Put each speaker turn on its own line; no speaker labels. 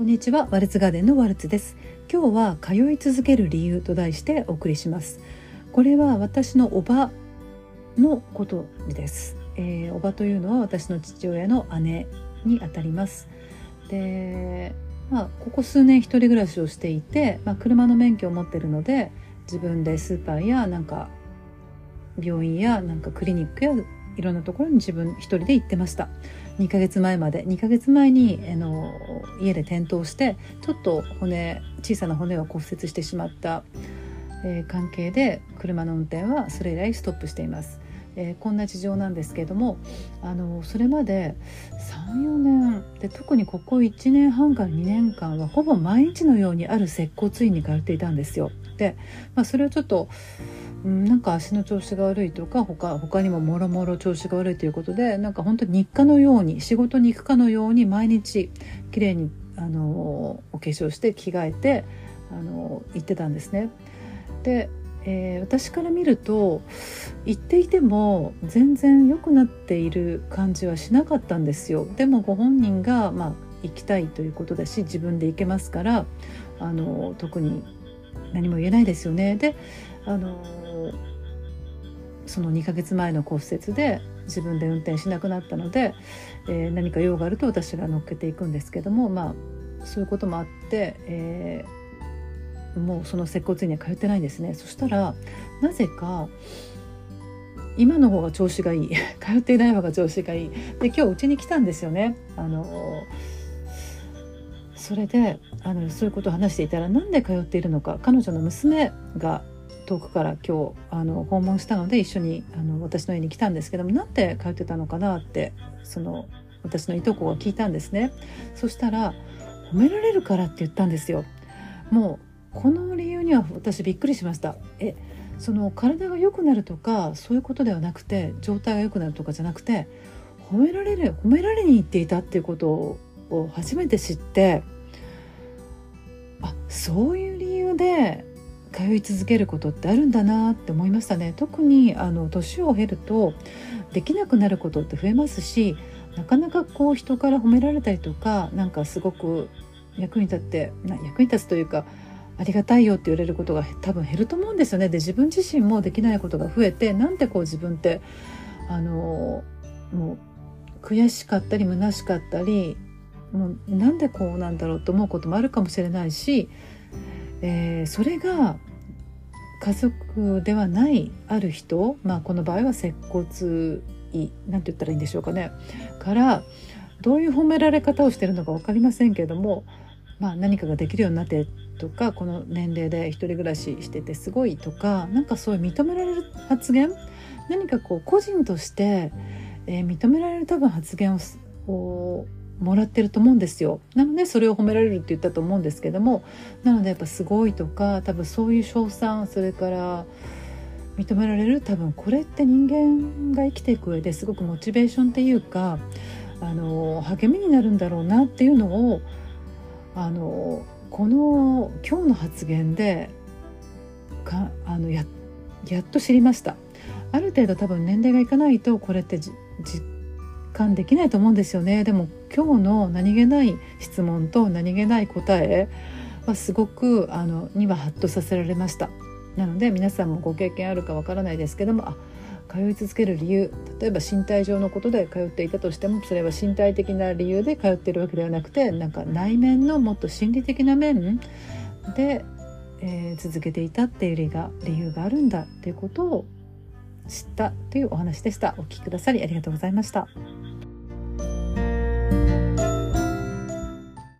こんにちは。ワルツガーデンのワルツです。今日は通い続ける理由と題してお送りします。これは私のおばのことです、えー、おばというのは私の父親の姉にあたります。でまあここ数年一人暮らしをしていて、まあ、車の免許を持ってるので自分でスーパーやなんか病院やなんかクリニックやいろんなところに自分一人で行ってました。2ヶ月前まで2ヶ月前にあの家で転倒してちょっと骨小さな骨を骨折してしまった、えー、関係で車の運転はそれ以来ストップしています。えー、こんな事情なんですけれどもあのそれまで34年で特にここ1年半から2年間はほぼ毎日のようにある接骨院に通っていたんですよ。で、まあ、それをちょっとうん、なんか足の調子が悪いとか他他にももろもろ調子が悪いということでなんか本当に日課のように仕事に行くかのように毎日綺麗にあのお化粧して着替えてあの行ってたんですね。で、えー、私から見ると行っていても全然良くなっている感じはしなかったんですよ。でもご本人が、まあ、行きたいということだし自分で行けますからあの特に何も言えないですよね。であのその2ヶ月前の骨折で自分で運転しなくなったので、えー、何か用があると私が乗っけていくんですけどもまあそういうこともあって、えー、もうその接骨院には通ってないんですね。そしたらなぜか今の方が調子がいい。通っていない方が調子がいい。で今日うちに来たんですよね。あのそれであのそういうことを話していたらなんで通っているのか。彼女の娘が遠くから今日あの訪問したので一緒にあの私の家に来たんですけどもなんで通ってたのかなってその私のいとこが聞いたんですね。そしたら褒められるからって言ったんですよ。もうこの理由には私びっくりしました。えその体が良くなるとかそういうことではなくて状態が良くなるとかじゃなくて褒められる褒められに行っていたっていうことを初めて知ってあそういう理由で通い続けることってあるんだなって思いましたね。特にあの年を経るとできなくなることって増えますしなかなかこう人から褒められたりとかなんかすごく役に立ってな役に立つというかありがたいよって言われることが多分減ると思うんですよね。で自分自身もできないことが増えてなんてこう自分ってあのもう悔しかったり虚しかったりもうなんでこうなんだろうと思うこともあるかもしれないしえー、それが家族ではないある人、まあ、この場合は接骨医なんて言ったらいいんでしょうかね。からどういう褒められ方をしてるのか分かりませんけれども、まあ、何かができるようになってとかこの年齢で一人暮らししててすごいとかなんかそういう認められる発言何かこう個人として、えー、認められる多分発言をもらってると思うんですよ。なのでそれを褒められるって言ったと思うんですけどもなのでやっぱすごいとか多分そういう称賛それから認められる多分これって人間が生きていく上ですごくモチベーションっていうかあの励みになるんだろうなっていうのをあのこの今日の発言でかあのややっと知りました。ある程度多分年齢がいかないとこれって実感できないと思うんですよね。でも今日の何気ない質問と何気ない答えはすごくあのにはハッとさせられました。なので皆さんもご経験あるかわからないですけどもあ通い続ける理由例えば身体上のことで通っていたとしてもそれは身体的な理由で通ってるわけではなくてなんか内面のもっと心理的な面で、えー、続けていたっていう理が理由があるんだっていうことを知ったというお話でした。お聞きくださりありがとうございました。